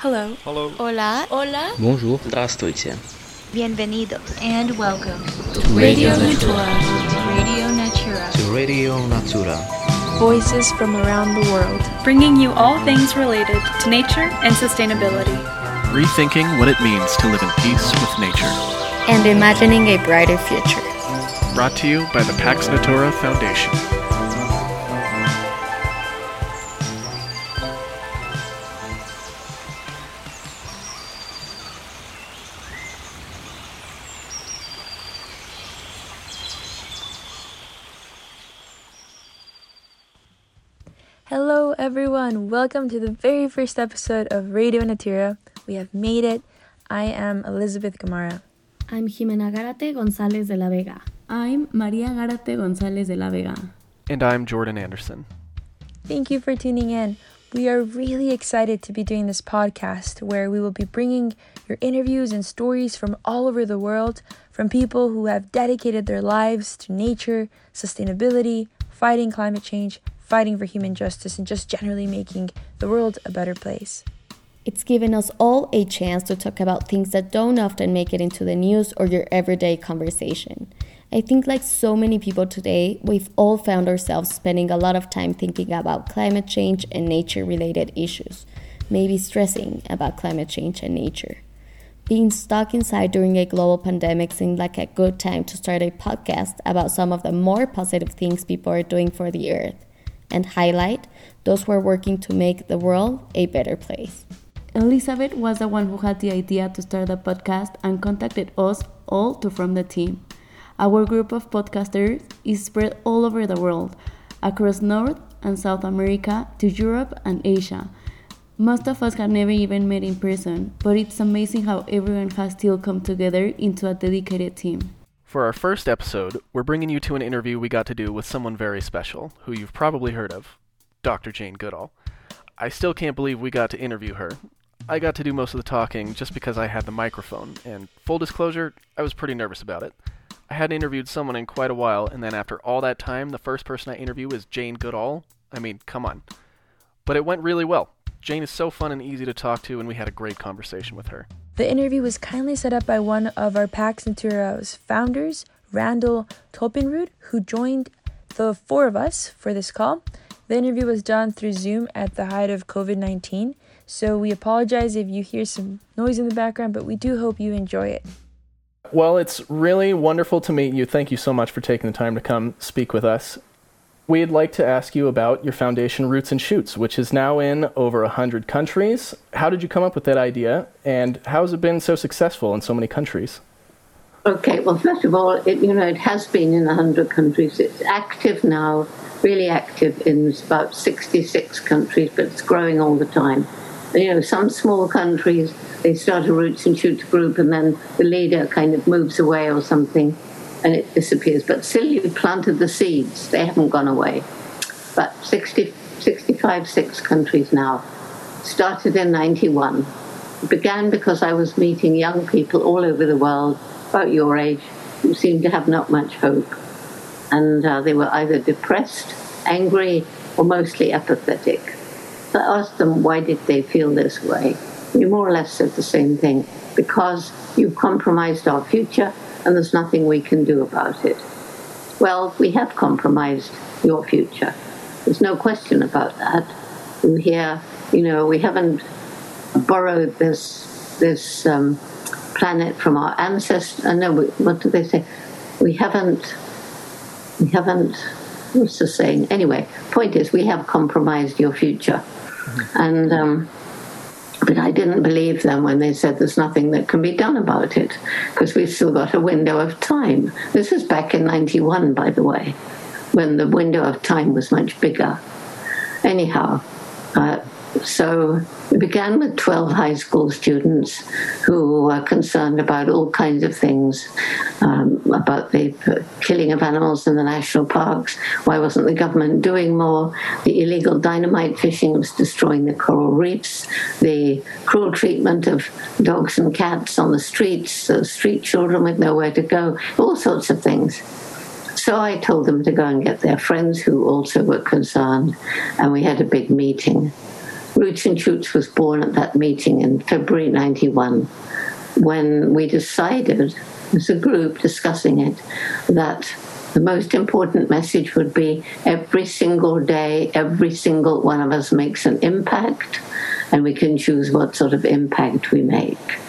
Hello. Hello. Hola. Hola. Bonjour. Здравствуйте. Bienvenidos. And welcome To Radio Natura. Radio Natura. To Radio Natura. Voices from around the world. bringing you all things related to nature and sustainability. Rethinking what it means to live in peace with nature. And imagining a brighter future. Brought to you by the Pax Natura Foundation. Welcome to the very first episode of Radio Natura. We have made it. I am Elizabeth Gamara. I'm Jimena Garate González de la Vega. I'm Maria Garate González de la Vega. And I'm Jordan Anderson. Thank you for tuning in. We are really excited to be doing this podcast where we will be bringing your interviews and stories from all over the world from people who have dedicated their lives to nature, sustainability, fighting climate change, fighting for human justice, and just generally making the world a better place. It's given us all a chance to talk about things that don't often make it into the news or your everyday conversation. I think, like so many people today, we've all found ourselves spending a lot of time thinking about climate change and nature related issues, maybe stressing about climate change and nature. Being stuck inside during a global pandemic seemed like a good time to start a podcast about some of the more positive things people are doing for the earth and highlight those who are working to make the world a better place. Elizabeth was the one who had the idea to start the podcast and contacted us all to form the team. Our group of podcasters is spread all over the world, across North and South America to Europe and Asia. Most of us have never even met in person, but it's amazing how everyone has still come together into a dedicated team. For our first episode, we're bringing you to an interview we got to do with someone very special, who you've probably heard of Dr. Jane Goodall. I still can't believe we got to interview her. I got to do most of the talking just because I had the microphone, and full disclosure, I was pretty nervous about it. I hadn't interviewed someone in quite a while, and then after all that time, the first person I interview is Jane Goodall. I mean, come on. But it went really well. Jane is so fun and easy to talk to, and we had a great conversation with her. The interview was kindly set up by one of our Pax Natura's founders, Randall Tolpenrud, who joined the four of us for this call. The interview was done through Zoom at the height of COVID 19, so we apologize if you hear some noise in the background, but we do hope you enjoy it. Well, it's really wonderful to meet you. Thank you so much for taking the time to come speak with us. We'd like to ask you about your foundation Roots and Shoots, which is now in over 100 countries. How did you come up with that idea, and how has it been so successful in so many countries? Okay, well, first of all, it, you know, it has been in 100 countries. It's active now, really active in about 66 countries, but it's growing all the time. You know, some small countries, they start a Roots and Shoots group, and then the leader kind of moves away or something, and it disappears. But still, you planted the seeds, they haven't gone away. But 60, 65, six countries now. Started in 91. It began because I was meeting young people all over the world, about your age, who seemed to have not much hope. And uh, they were either depressed, angry, or mostly apathetic. So I asked them why did they feel this way. We more or less said the same thing because you've compromised our future and there's nothing we can do about it. Well, we have compromised your future. There's no question about that. And here, you know, we haven't borrowed this this um, planet from our ancestors. Uh, no, we, what do they say? We haven't. We haven't. What's the saying? Anyway, point is, we have compromised your future, and. Um, but I didn't believe them when they said there's nothing that can be done about it because we've still got a window of time. This was back in 91, by the way, when the window of time was much bigger. Anyhow, uh, so we began with 12 high school students who were concerned about all kinds of things um, about the killing of animals in the national parks. Why wasn't the government doing more? The illegal dynamite fishing was destroying the coral reefs, the cruel treatment of dogs and cats on the streets, the street children with nowhere to go, all sorts of things. So I told them to go and get their friends who also were concerned, and we had a big meeting. Roots and Shoots was born at that meeting in February 91 when we decided, as a group discussing it, that the most important message would be every single day, every single one of us makes an impact, and we can choose what sort of impact we make.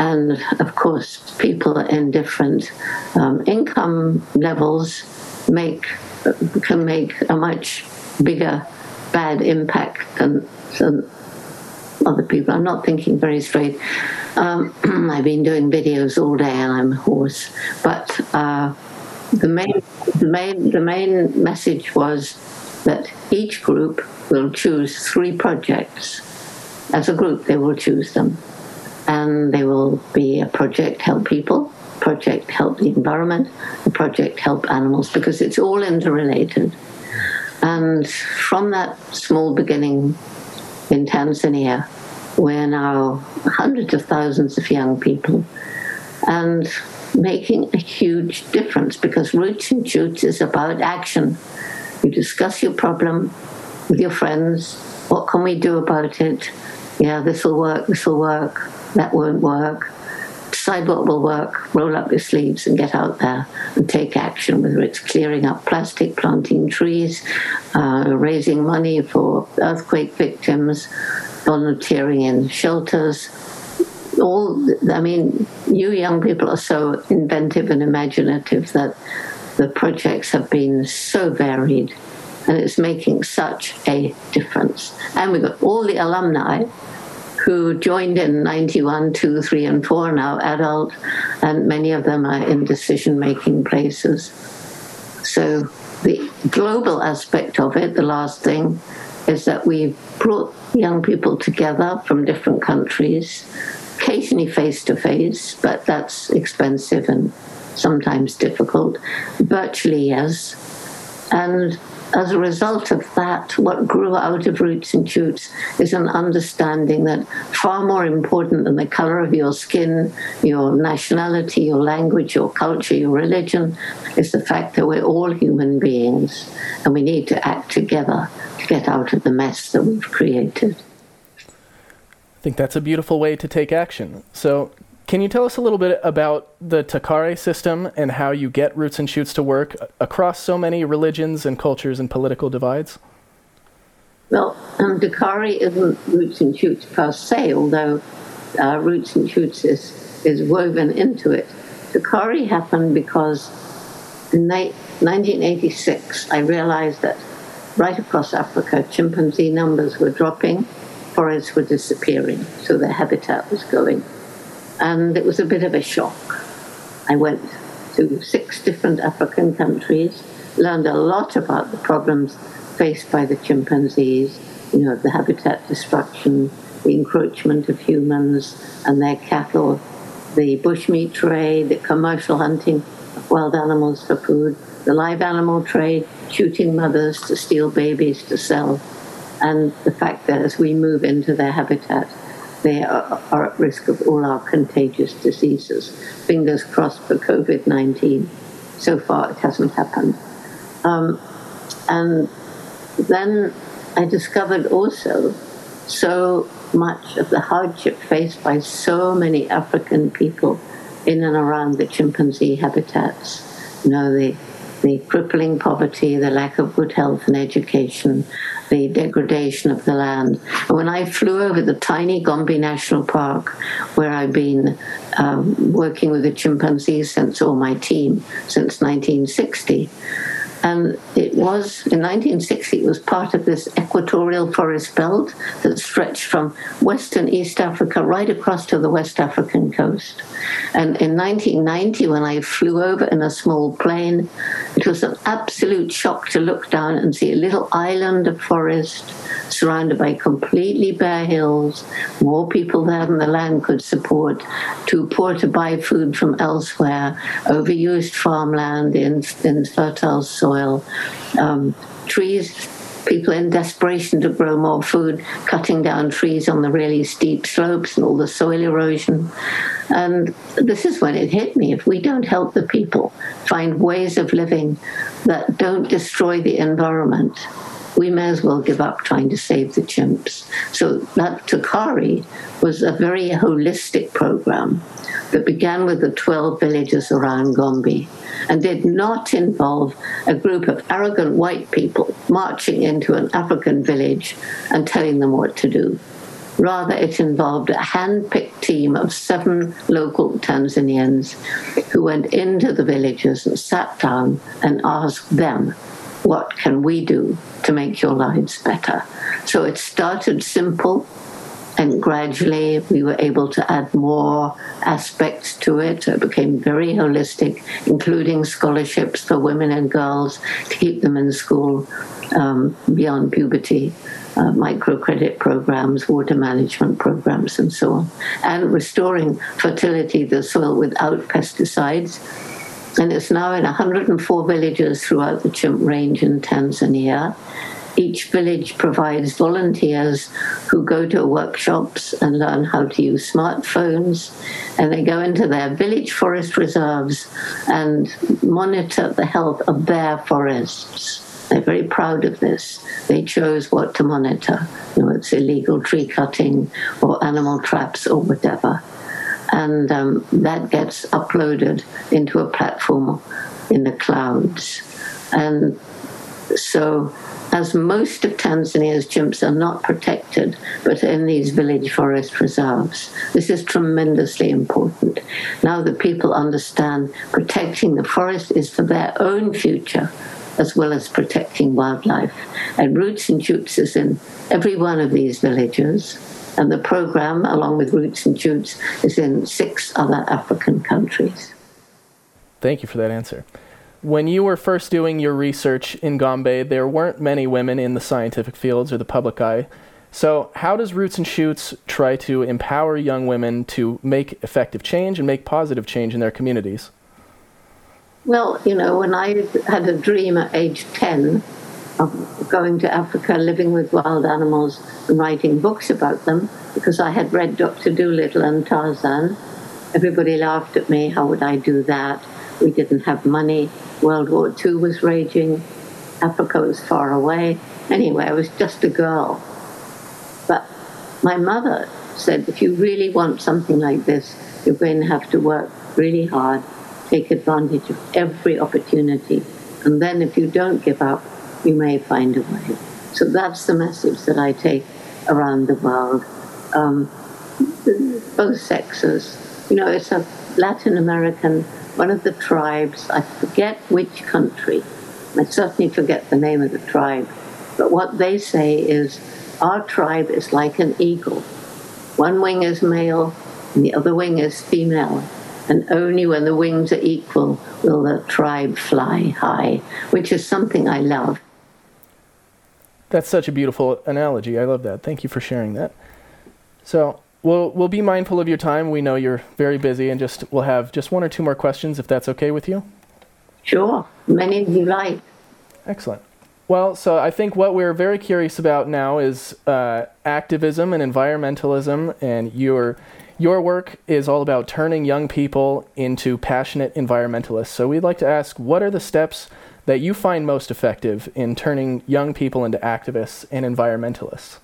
And of course, people in different um, income levels make can make a much bigger bad impact than other people. I'm not thinking very straight. Um, I've been doing videos all day and I'm hoarse, but. Uh, the main, the main, the main message was that each group will choose three projects. As a group, they will choose them, and they will be a project help people, project help the environment, a project help animals, because it's all interrelated. And from that small beginning in Tanzania, we're now hundreds of thousands of young people, and making a huge difference because Roots and Shoots is about action. You discuss your problem with your friends. What can we do about it? Yeah, this will work, this will work, that won't work. Decide what will work, roll up your sleeves and get out there and take action, whether it's clearing up plastic, planting trees, uh, raising money for earthquake victims, volunteering in shelters, all, I mean, you young people are so inventive and imaginative that the projects have been so varied and it's making such a difference. And we've got all the alumni who joined in 91, 2, 3, and 4 now adult, and many of them are in decision making places. So, the global aspect of it, the last thing, is that we brought young people together from different countries occasionally face to face, but that's expensive and sometimes difficult. Virtually, yes. And as a result of that, what grew out of Roots and Shoots is an understanding that far more important than the color of your skin, your nationality, your language, your culture, your religion, is the fact that we're all human beings and we need to act together to get out of the mess that we've created I think that's a beautiful way to take action. So, can you tell us a little bit about the TACARE system and how you get Roots and Shoots to work across so many religions and cultures and political divides? Well, um, TACARE isn't Roots and Shoots per se, although uh, Roots and Shoots is, is woven into it. TACARE happened because in 1986 I realized that right across Africa, chimpanzee numbers were dropping forests were disappearing, so their habitat was going. And it was a bit of a shock. I went to six different African countries, learned a lot about the problems faced by the chimpanzees, you know, the habitat destruction, the encroachment of humans and their cattle, the bushmeat trade, the commercial hunting of wild animals for food, the live animal trade, shooting mothers to steal babies to sell and the fact that as we move into their habitat, they are, are at risk of all our contagious diseases. Fingers crossed for COVID 19. So far, it hasn't happened. Um, and then I discovered also so much of the hardship faced by so many African people in and around the chimpanzee habitats. You know, the, the crippling poverty, the lack of good health and education, the degradation of the land. And when I flew over the tiny Gombe National Park, where I've been um, working with the chimpanzees since, all my team, since 1960, and it was, in 1960, it was part of this equatorial forest belt that stretched from Western East Africa right across to the West African coast. And in 1990, when I flew over in a small plane, it was an absolute shock to look down and see a little island of forest surrounded by completely bare hills, more people there than the land could support, too poor to buy food from elsewhere, overused farmland in, in fertile soil, um, trees people in desperation to grow more food, cutting down trees on the really steep slopes and all the soil erosion. And this is when it hit me. If we don't help the people find ways of living that don't destroy the environment, we may as well give up trying to save the chimps. So that TACARE was a very holistic program that began with the 12 villages around Gombe and did not involve a group of arrogant white people marching into an African village and telling them what to do. Rather, it involved a hand picked team of seven local Tanzanians who went into the villages and sat down and asked them, What can we do to make your lives better? So it started simple, and gradually we were able to add more aspects to it. It became very holistic, including scholarships for women and girls to keep them in school um, beyond puberty uh, microcredit programs, water management programs, and so on, and restoring fertility of the soil without pesticides. And it's now in 104 villages throughout the chimp range in Tanzania. Each village provides volunteers who go to workshops and learn how to use smartphones. And they go into their village forest reserves and monitor the health of their forests. They're very proud of this. They chose what to monitor. You know, it's illegal tree cutting or animal traps or whatever. And um, that gets uploaded into a platform in the clouds. And so, as most of Tanzania's chimps are not protected, but in these village forest reserves, this is tremendously important. Now that people understand protecting the forest is for their own future, as well as protecting wildlife. And Roots and Shoots is in every one of these villages. And the program, along with Roots and Shoots, is in six other African countries. Thank you for that answer. When you were first doing your research in Gombe, there weren't many women in the scientific fields or the public eye. So, how does Roots and Shoots try to empower young women to make effective change and make positive change in their communities? Well, you know, when I had a dream at age 10 of going to Africa, living with wild animals, and writing books about them, because I had read Dr. Dolittle and Tarzan, everybody laughed at me. How would I do that? We didn't have money. World War II was raging. Africa was far away. Anyway, I was just a girl. But my mother said, if you really want something like this, you're going to have to work really hard take advantage of every opportunity. And then if you don't give up, you may find a way. So that's the message that I take around the world. Um, both sexes. You know, it's a Latin American, one of the tribes, I forget which country. I certainly forget the name of the tribe. But what they say is our tribe is like an eagle. One wing is male, and the other wing is female and only when the wings are equal will the tribe fly high, which is something I love. That's such a beautiful analogy. I love that. Thank you for sharing that. So, we'll we'll be mindful of your time. We know you're very busy and just we'll have just one or two more questions if that's okay with you. Sure. Many you like. Excellent. Well, so I think what we're very curious about now is uh, activism and environmentalism, and your your work is all about turning young people into passionate environmentalists. So we'd like to ask what are the steps that you find most effective in turning young people into activists and environmentalists?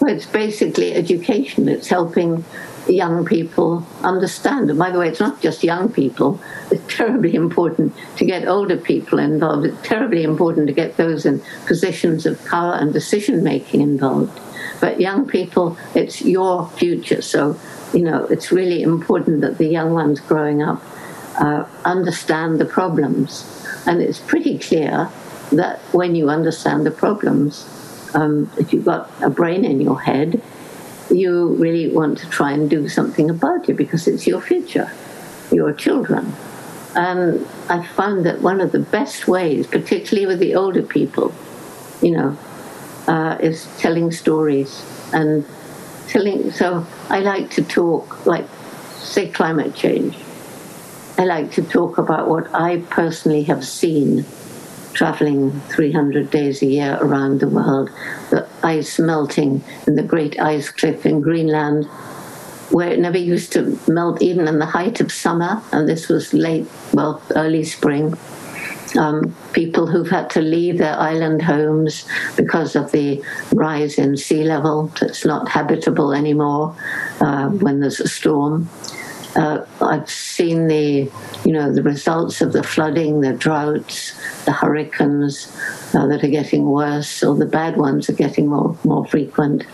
Well, it's basically education. It's helping young people understand. And by the way, it's not just young people. It's terribly important to get older people involved. It's terribly important to get those in positions of power and decision making involved. But young people, it's your future. So, you know, it's really important that the young ones growing up uh, understand the problems. And it's pretty clear that when you understand the problems, um, if you've got a brain in your head, you really want to try and do something about it because it's your future, your children. And I found that one of the best ways, particularly with the older people, you know, uh, is telling stories and telling. So I like to talk, like, say, climate change. I like to talk about what I personally have seen traveling 300 days a year around the world, the ice melting in the great ice cliff in Greenland, where it never used to melt even in the height of summer, and this was late, well, early spring. um, people who've had to leave their island homes because of the rise in sea level. It's not habitable anymore uh, when there's a storm. Uh, I've seen the, you know, the results of the flooding, the droughts, the hurricanes uh, that are getting worse, or the bad ones are getting more more frequent,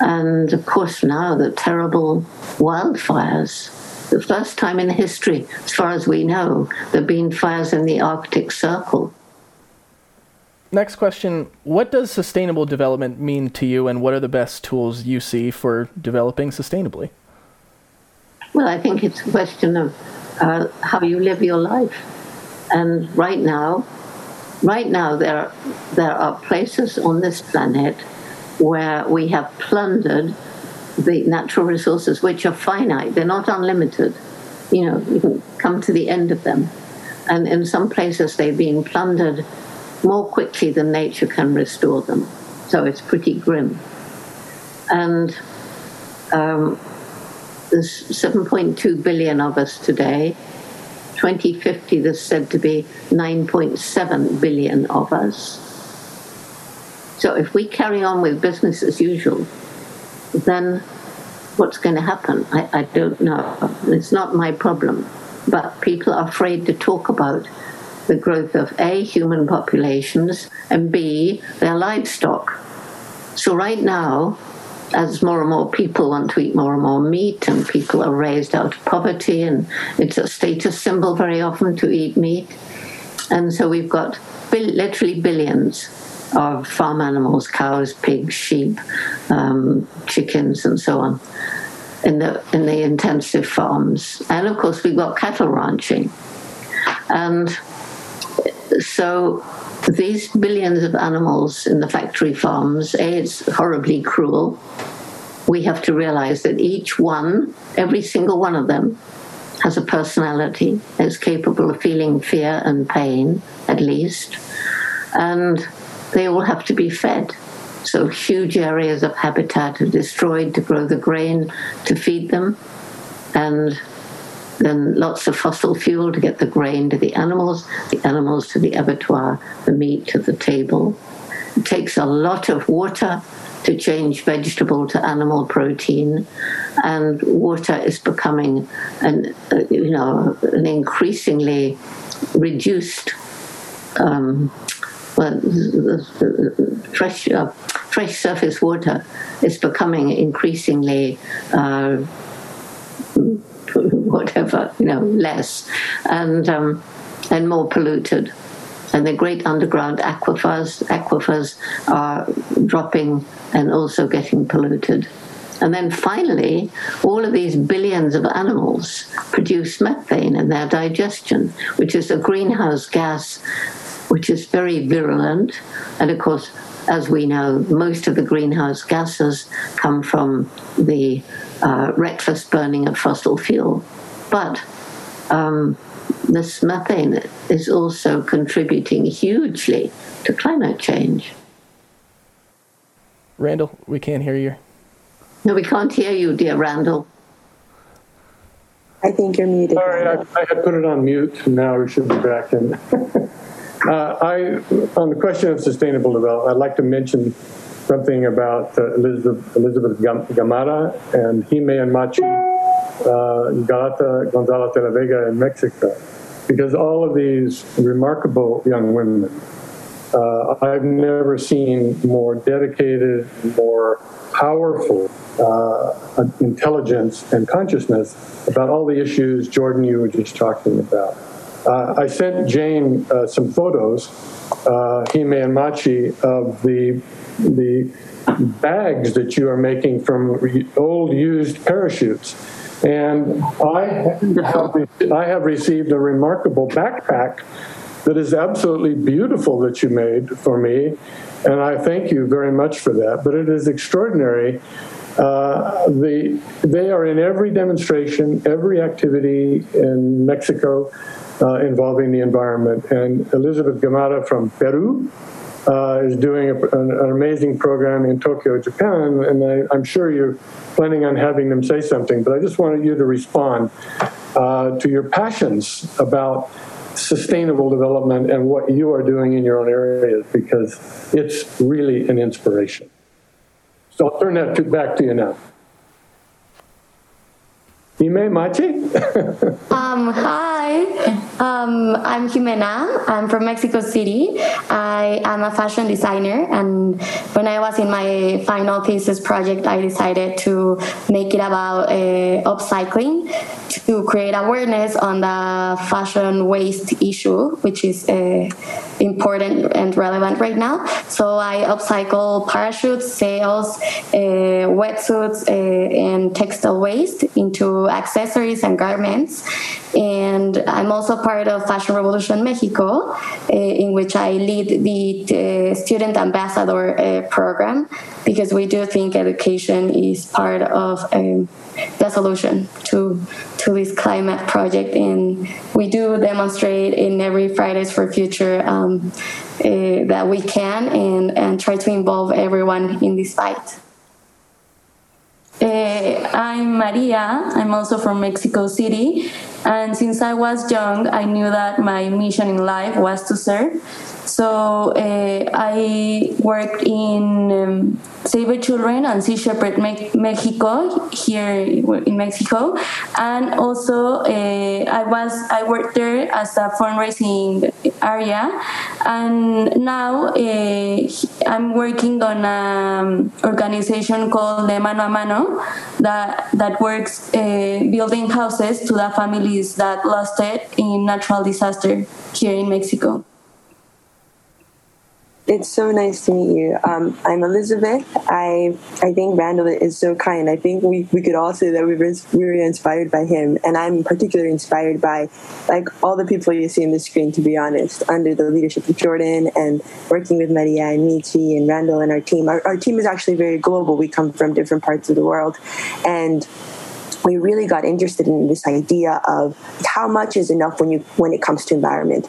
and of course now the terrible wildfires the first time in history, as far as we know, there have been fires in the Arctic Circle. Next question What does sustainable development mean to you, and what are the best tools you see for developing sustainably? Well, I think it's a question of uh, how you live your life. And right now, right now, there, there are places on this planet where we have plundered the natural resources, which are finite, they're not unlimited. You know, you can come to the end of them. And in some places, they've been plundered more quickly than nature can restore them. So it's pretty grim. And um, there's 7.2 billion of us today. 2050, there's said to be 9.7 billion of us. So if we carry on with business as usual, then what's going to happen? I, I don't know. It's not my problem. But people are afraid to talk about the growth of A, human populations, and B, their livestock. So, right now, as more and more people want to eat more and more meat, and people are raised out of poverty, and it's a status symbol very often to eat meat. And so, we've got literally billions of farm animals cows, pigs, sheep, um, chickens, and so on in the, in the intensive farms. And of course, we've got cattle ranching. And so these billions of animals in the factory farms, A, it's horribly cruel. We have to realize that each one, every single one of them, has a personality, is capable of feeling fear and pain, at least. And they all have to be fed. So huge areas of habitat are destroyed to grow the grain to feed them, and then lots of fossil fuel to get the grain to the animals, the animals to the abattoir, the meat to the table. It takes a lot of water to change vegetable to animal protein, and water is becoming an uh, you know an increasingly reduced um, well, fresh uh, fresh surface water is becoming increasingly uh, whatever you know less and um, and more polluted. And the great underground aquifers aquifers are dropping and also getting polluted. And then finally, all of these billions of animals produce methane in their digestion, which is a greenhouse gas which is very virulent. And of course, as we know, most of the greenhouse gases come from the uh, reckless burning of fossil fuel. But um, this methane is also contributing hugely to climate change. Randall, we can't hear you. No, we can't hear you, dear Randall. I think you're muted. Sorry, I, I had put it on mute. Now we should be back in. Uh, I, on the question of sustainable development, I'd like to mention something about uh, Elizabeth, Elizabeth Gamara and Jime and Machi uh, Garate Gonzalez de la Vega in Mexico, because all of these remarkable young women, uh, I've never seen more dedicated, more powerful uh, intelligence and consciousness about all the issues, Jordan, you were just talking about. Uh, I sent Jane uh, some photos, uh, Jime and Machi, of the the bags that you are making from old used parachutes. And I have, I have received a remarkable backpack that is absolutely beautiful that you made for me. And I thank you very much for that. But it is extraordinary. Uh, the, they are in every demonstration, every activity in Mexico uh, involving the environment. And Elizabeth Gamara from Peru uh, is doing a, an, an, amazing program in Tokyo, Japan, and I, am sure you're planning on having them say something. But I just wanted you to respond uh, to your passions about sustainable development and what you are doing in your own areas because it's really an inspiration. So I'll turn that to, back to you now. Ime Machi? um, hi, um, I'm Jimena. I'm from Mexico City. I am a fashion designer, and when I was in my final thesis project, I decided to make it about uh, upcycling to create awareness on the fashion waste issue, which is uh, important and relevant right now. So I upcycle parachutes, sails, uh, wetsuits, uh, and textile waste into accessories and garments. And I'm also part of Fashion Revolution Mexico, uh, in which I lead the uh, student ambassador uh, program because we do think education is part of um, the solution to to this climate project and we do demonstrate in every fridays for future um, uh, that we can and and try to involve everyone in this fight uh, I'm Maria. I'm also from Mexico City. And since I was young, I knew that my mission in life was to serve. So uh, I worked in um, Save the Children and Sea Shepherd Me- Mexico here in Mexico, and also uh, I was I worked there as a fundraising area, and now uh, I'm working on an organization called the Mano a Mano that that works building houses to the families that lost it in natural disaster here in Mexico. It's so nice to meet you. Um, I'm Elizabeth. I I think Randall is so kind. I think we, we could all say that we were, we were inspired by him, and I'm particularly inspired by like all the people you see on the screen. To be honest, under the leadership of Jordan and working with Maria and Michi and Randall and our team. Our, our team is actually very global. We come from different parts of the world, and we really got interested in this idea of how much is enough when you when it comes to environment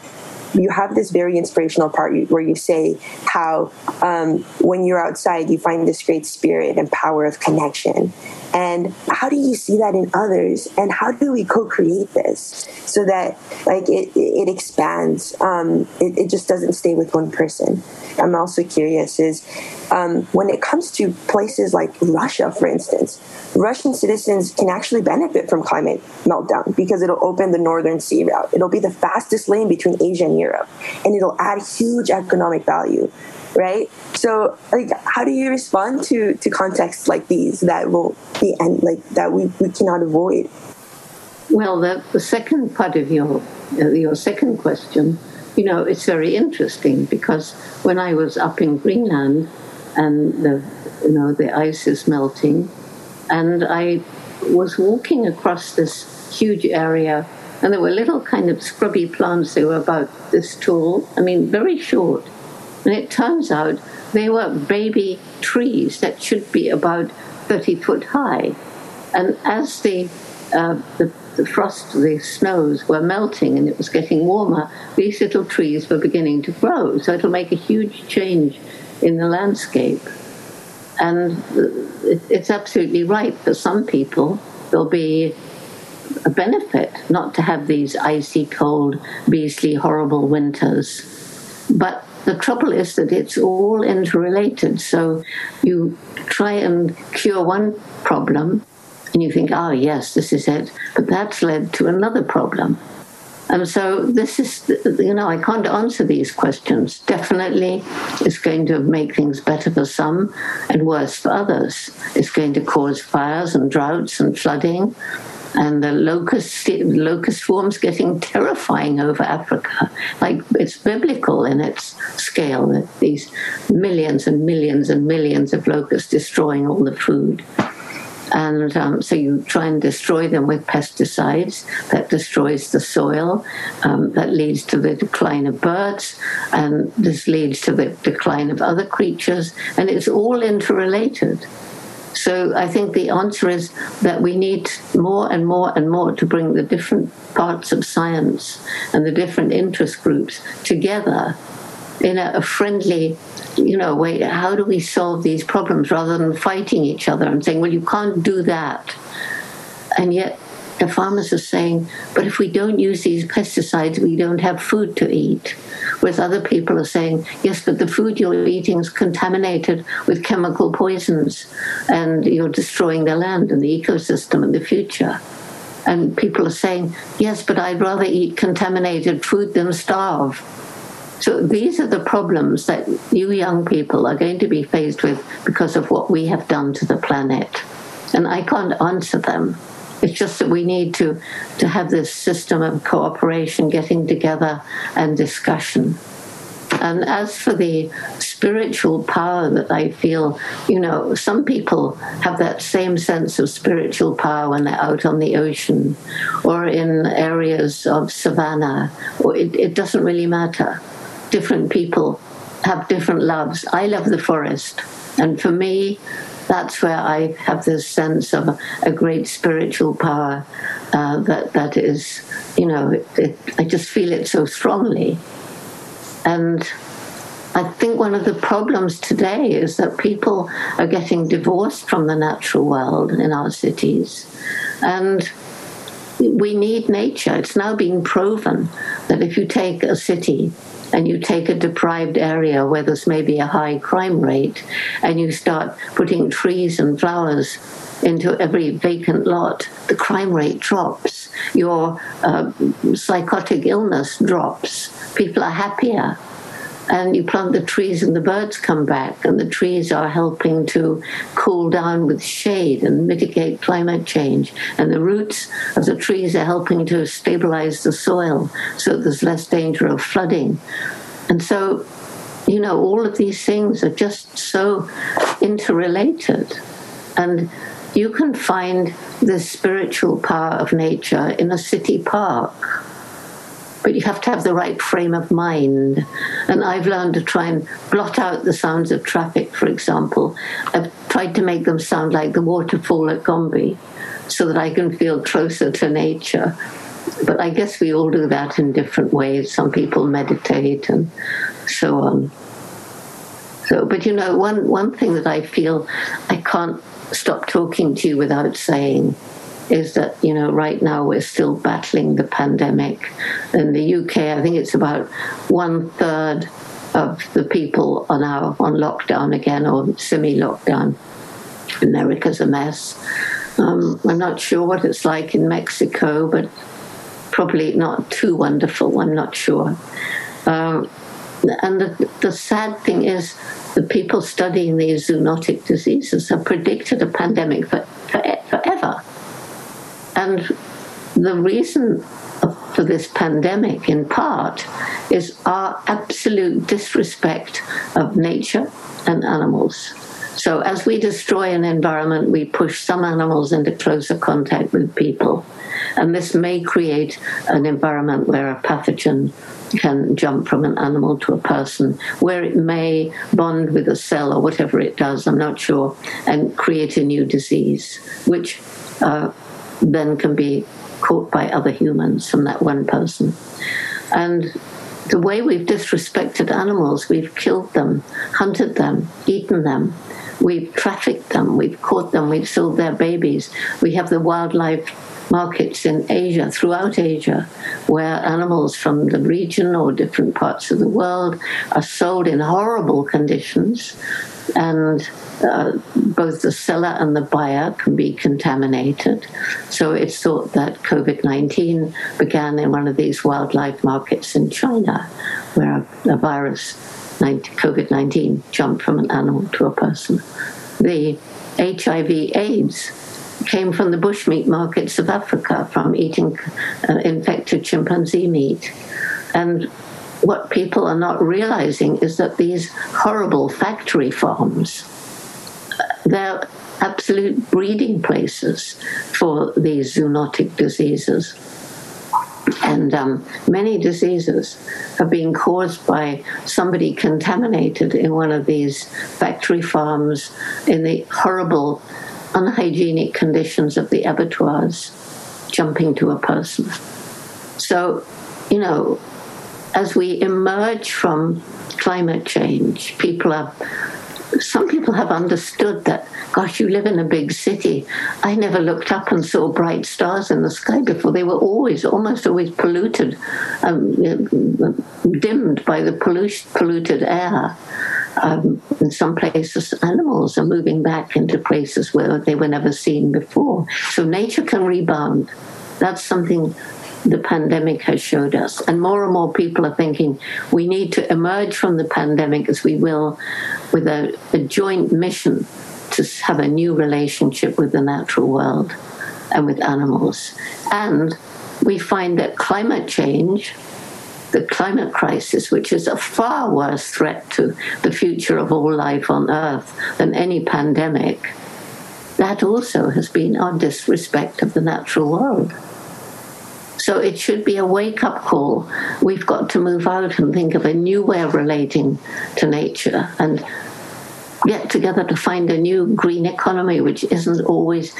you have this very inspirational part where you say how um, when you're outside you find this great spirit and power of connection and how do you see that in others? And how do we co-create this so that like it, it expands? Um, it, it just doesn't stay with one person. I'm also curious is um, when it comes to places like russia for instance russian citizens can actually benefit from climate meltdown because it'll open the northern sea route. It'll be the fastest lane between asia and europe and it'll add huge economic value right? So, like, how do you respond to to contexts like these that will be and like that we, we cannot avoid? Well, the, the second part of your uh, your second question, you know, it's very interesting because when I was up in Greenland and the you know the ice is melting, and I was walking across this huge area and there were little kind of scrubby plants. They were about this tall. I mean, very short. And it turns out they were baby trees that should be about 30 foot high. And as the, uh, the, the frost, the snows were melting and it was getting warmer, these little trees were beginning to grow. So it'll make a huge change in the landscape. And it's absolutely right. For some people, there'll be a benefit not to have these icy, cold, beastly, horrible winters. But the trouble is that it's all interrelated. So you try and cure one problem and you think, oh, yes, this is it. But that's led to another problem. And so this is, you know, I can't answer these questions. Definitely, it's going to make things better for some and worse for others. It's going to cause fires and droughts and flooding and the locust locust swarms getting terrifying over Africa. Like it's biblical in its scale. that These millions and millions and millions of locusts destroying all the food. And um, so you try and destroy them with pesticides. That destroys the soil. Um, that leads to the decline of birds. And this leads to the decline of other creatures. And it's all interrelated. So I think the answer is that we need more and more and more to bring the different parts of science and the different interest groups together in a, friendly, you know, way. How do we solve these problems rather than fighting each other and saying, well, you can't do that. And yet the farmers are saying, but if we don't use these pesticides, we don't have food to eat. Whereas other people are saying, yes, but the food you're eating is contaminated with chemical poisons and you're destroying the land and the ecosystem in the future. And people are saying, yes, but I'd rather eat contaminated food than starve. So these are the problems that you young people are going to be faced with because of what we have done to the planet. And I can't answer them. It's just that we need to, to have this system of cooperation, getting together, and discussion. And as for the spiritual power that I feel, you know, some people have that same sense of spiritual power when they're out on the ocean or in areas of savannah, or it, it doesn't really matter. Different people have different loves. I love the forest. And for me, that's where I have this sense of a great spiritual power uh, that that is, you know, it, it, I just feel it so strongly. And I think one of the problems today is that people are getting divorced from the natural world in our cities. And we need nature. It's now being proven that if you take a city and you take a deprived area where there's maybe a high crime rate and you start putting trees and flowers into every vacant lot, the crime rate drops. Your uh, psychotic illness drops. People are happier and you plant the trees and the birds come back and the trees are helping to cool down with shade and mitigate climate change. And the roots of the trees are helping to stabilize the soil so there's less danger of flooding. And so you know all of these things are just so interrelated. And you can find the spiritual power of nature in a city park but you have to have the right frame of mind. And I've learned to try and blot out the sounds of traffic, for example. I've tried to make them sound like the waterfall at Gombe so that I can feel closer to nature. But I guess we all do that in different ways. Some people meditate and so on. So, but you know, one, one thing that I feel I can't stop talking to you without saying is that you know right now we're still battling the pandemic. In the UK, I think it's about one third of the people are now on lockdown again or semi-lockdown. America's a mess. Um, I'm not sure what it's like in Mexico, but probably not too wonderful. I'm not sure. Um, and the, the sad thing is, the people studying these zoonotic diseases have predicted a pandemic for, for, forever. And the reason for this pandemic, in part, is our absolute disrespect of nature and animals. So, as we destroy an environment, we push some animals into closer contact with people. And this may create an environment where a pathogen can jump from an animal to a person, where it may bond with a cell or whatever it does, I'm not sure, and create a new disease, which uh, then can be caught by other humans from that one person. And the way we've disrespected animals, we've killed them, hunted them, eaten them, we've trafficked them, we've caught them, we've sold their babies. We have the wildlife markets in Asia, throughout Asia, where animals from the region or different parts of the world are sold in horrible conditions and uh, both the seller and the buyer can be contaminated. So it's thought that COVID 19 began in one of these wildlife markets in China, where a, virus, COVID 19, jumped from an animal to a person. The HIV AIDS came from the bushmeat markets of Africa, from eating uh, infected chimpanzee meat. And what people are not realizing is that these horrible factory farms, they're absolute breeding places for these zoonotic diseases. And um, many diseases are being caused by somebody contaminated in one of these factory farms in the horrible, unhygienic conditions of the abattoirs, jumping to a person. So, you know, as we emerge from climate change, people are some people have understood that, gosh, you live in a big city. I never looked up and saw bright stars in the sky before. They were always, almost always polluted, um, dimmed by the polluted air. Um, in some places, animals are moving back into places where they were never seen before. So nature can rebound. That's something the pandemic has showed us. And more and more people are thinking we need to emerge from the pandemic as we will with a, a joint mission to have a new relationship with the natural world and with animals. And we find that climate change, the climate crisis, which is a far worse threat to the future of all life on Earth than any pandemic, that also has been our disrespect of the natural world. So it should be a wake up call. We've got to move out and think of a new way of relating to nature and get together to find a new green economy, which isn't always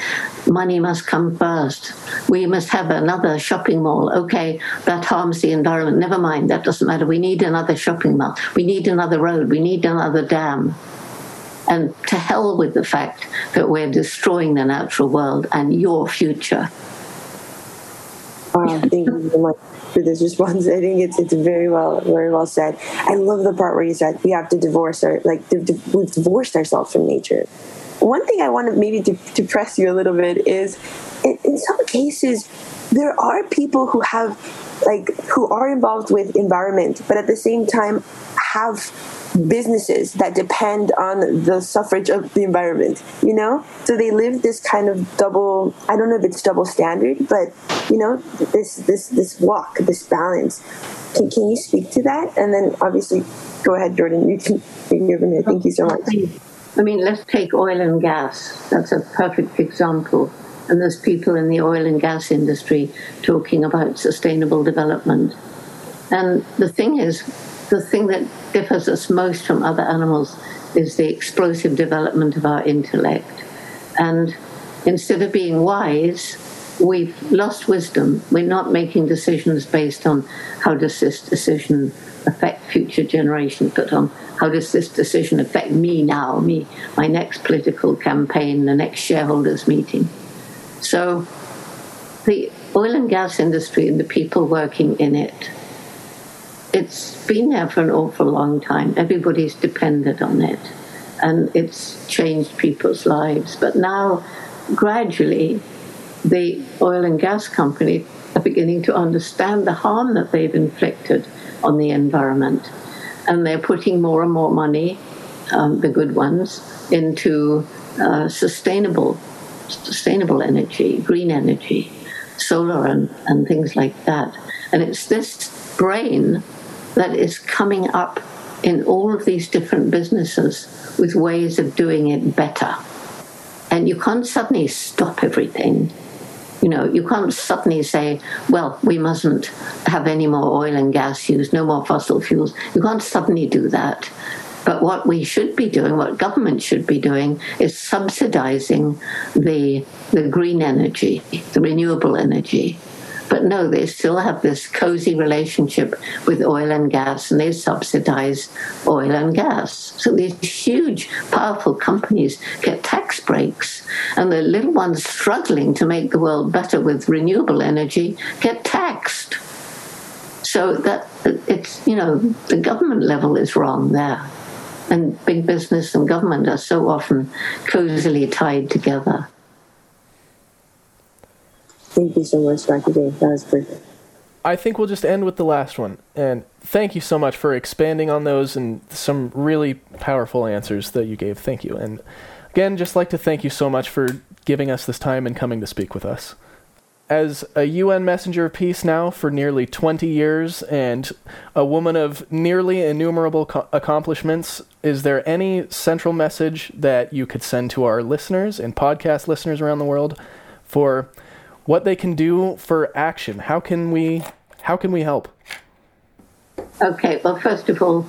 money must come first. We must have another shopping mall. Okay, that harms the environment. Never mind, that doesn't matter. We need another shopping mall. We need another road. We need another dam. And to hell with the fact that we're destroying the natural world and your future. Wow, um, thank you so much for this response. I think it's it's very well very well said. I love the part where you said we have to divorce our like we've divorced ourselves from nature. One thing I want to maybe to, to press you a little bit is in, in some cases there are people who have like who are involved with environment, but at the same time have businesses that depend on the suffrage of the environment, you know? So they live this kind of double I don't know if it's double standard, but you know, this this this walk, this balance. Can, can you speak to that? And then obviously go ahead, Jordan, you can you can Thank you so much. I mean, let's take oil and gas. That's a perfect example. And there's people in the oil and gas industry talking about sustainable development. And the thing is, the thing that differs us most from other animals is the explosive development of our intellect. And instead of being wise, we've lost wisdom. We're not making decisions based on how does this decision affect future generations, but on how does this decision affect me now, me, my next political campaign, the next shareholders meeting. So the oil and gas industry and the people working in it it's been there for an awful long time. Everybody's depended on it, and it's changed people's lives. But now, gradually, the oil and gas companies are beginning to understand the harm that they've inflicted on the environment, and they're putting more and more money, um, the good ones, into uh, sustainable, sustainable energy, green energy, solar, and, and things like that. And it's this brain that is coming up in all of these different businesses with ways of doing it better. And you can't suddenly stop everything. You know, you can't suddenly say, well, we mustn't have any more oil and gas use, no more fossil fuels. You can't suddenly do that. But what we should be doing, what government should be doing, is subsidizing the, the green energy, the renewable energy, but no, they still have this cozy relationship with oil and gas, and they subsidize oil and gas. So these huge, powerful companies get tax breaks, and the little ones struggling to make the world better with renewable energy get taxed. So that it's, you know, the government level is wrong there. And big business and government are so often cozily tied together. Thank you so much, Dr. Dave. That was perfect. I think we'll just end with the last one. And thank you so much for expanding on those and some really powerful answers that you gave. Thank you. And again, just like to thank you so much for giving us this time and coming to speak with us. As a UN messenger of peace now for nearly 20 years and a woman of nearly innumerable co- accomplishments, is there any central message that you could send to our listeners and podcast listeners around the world for what they can do for action. How can we how can we help? Okay, well first of all,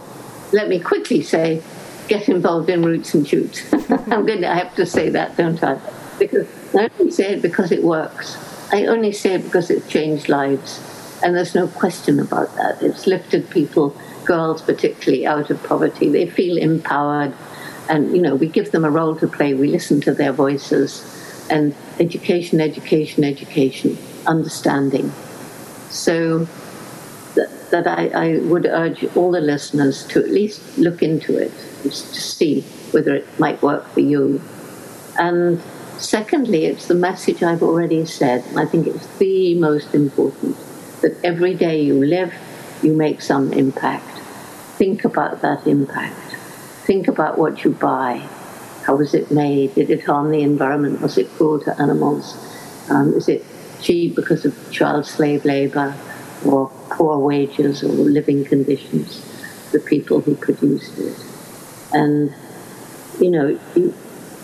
let me quickly say get involved in roots and shoots. I'm going to I have to say that, don't I? Because I only say it because it works. I only say it because it's changed lives. And there's no question about that. It's lifted people, girls particularly, out of poverty. They feel empowered. and you know we give them a role to play. We listen to their voices, and education, education, education, understanding. So that, that I, I would urge all the listeners to at least look into it to see whether it might work for you. And secondly, it's the message I've already said, I think it's the most important that every day you live, you make some impact. Think about that impact. Think about what you buy. How was it made? Did it harm the environment? Was it cruel to animals? Um, is it cheap because of child slave labor or poor wages or living conditions for the people who produced it? And, you know, you,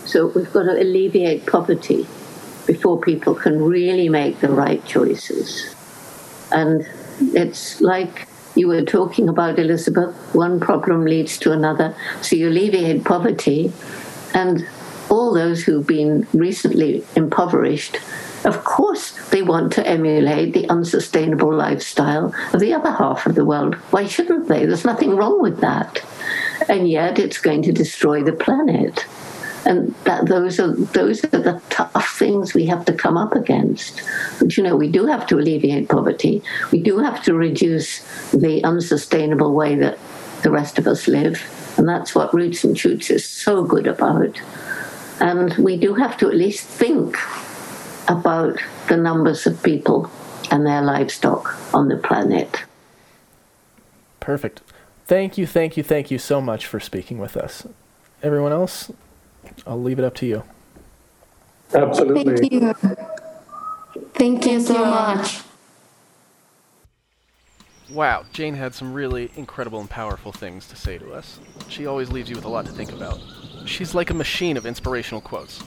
so we've got to alleviate poverty before people can really make the right choices. And it's like you were talking about, Elizabeth, one problem leads to another. So you alleviate poverty, and all those who've been recently impoverished, of course, they want to emulate the unsustainable lifestyle of the other half of the world. Why shouldn't they? There's nothing wrong with that. And yet it's going to destroy the planet and that those are those are the tough things we have to come up against. But you know, we do have to alleviate poverty. We do have to reduce the unsustainable way that the rest of us live, and that's what Roots and Shoots is so good about. And we do have to at least think about the numbers of people and their livestock on the planet. Perfect. Thank you, thank you, thank you so much for speaking with us. Everyone else, I'll leave it up to you. Absolutely. Thank you. Thank you so much. Wow, Jane had some really incredible and powerful things to say to us. She always leaves you with a lot to think about. She's like a machine of inspirational quotes.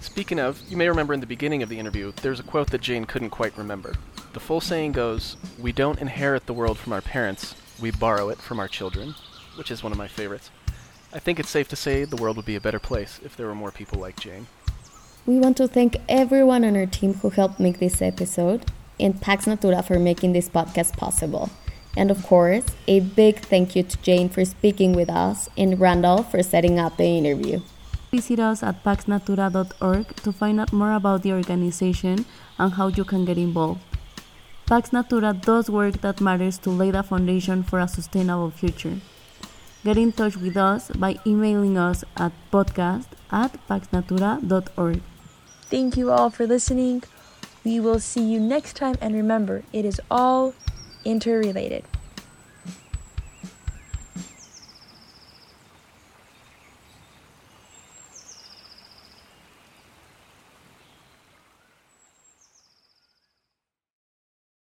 Speaking of, you may remember in the beginning of the interview, there's a quote that Jane couldn't quite remember. The full saying goes, We don't inherit the world from our parents, we borrow it from our children, which is one of my favorites. I think it's safe to say the world would be a better place if there were more people like Jane. We want to thank everyone on our team who helped make this episode, and Pax Natura for making this podcast possible. And of course, a big thank you to Jane for speaking with us and Randall for setting up the interview. Visit us at paxnatura.org to find out more about the organization and how you can get involved. Pax Natura does work that matters to lay the foundation for a sustainable future. Get in touch with us by emailing us at podcast at paxnatura.org. Thank you all for listening. We will see you next time, and remember, it is all interrelated.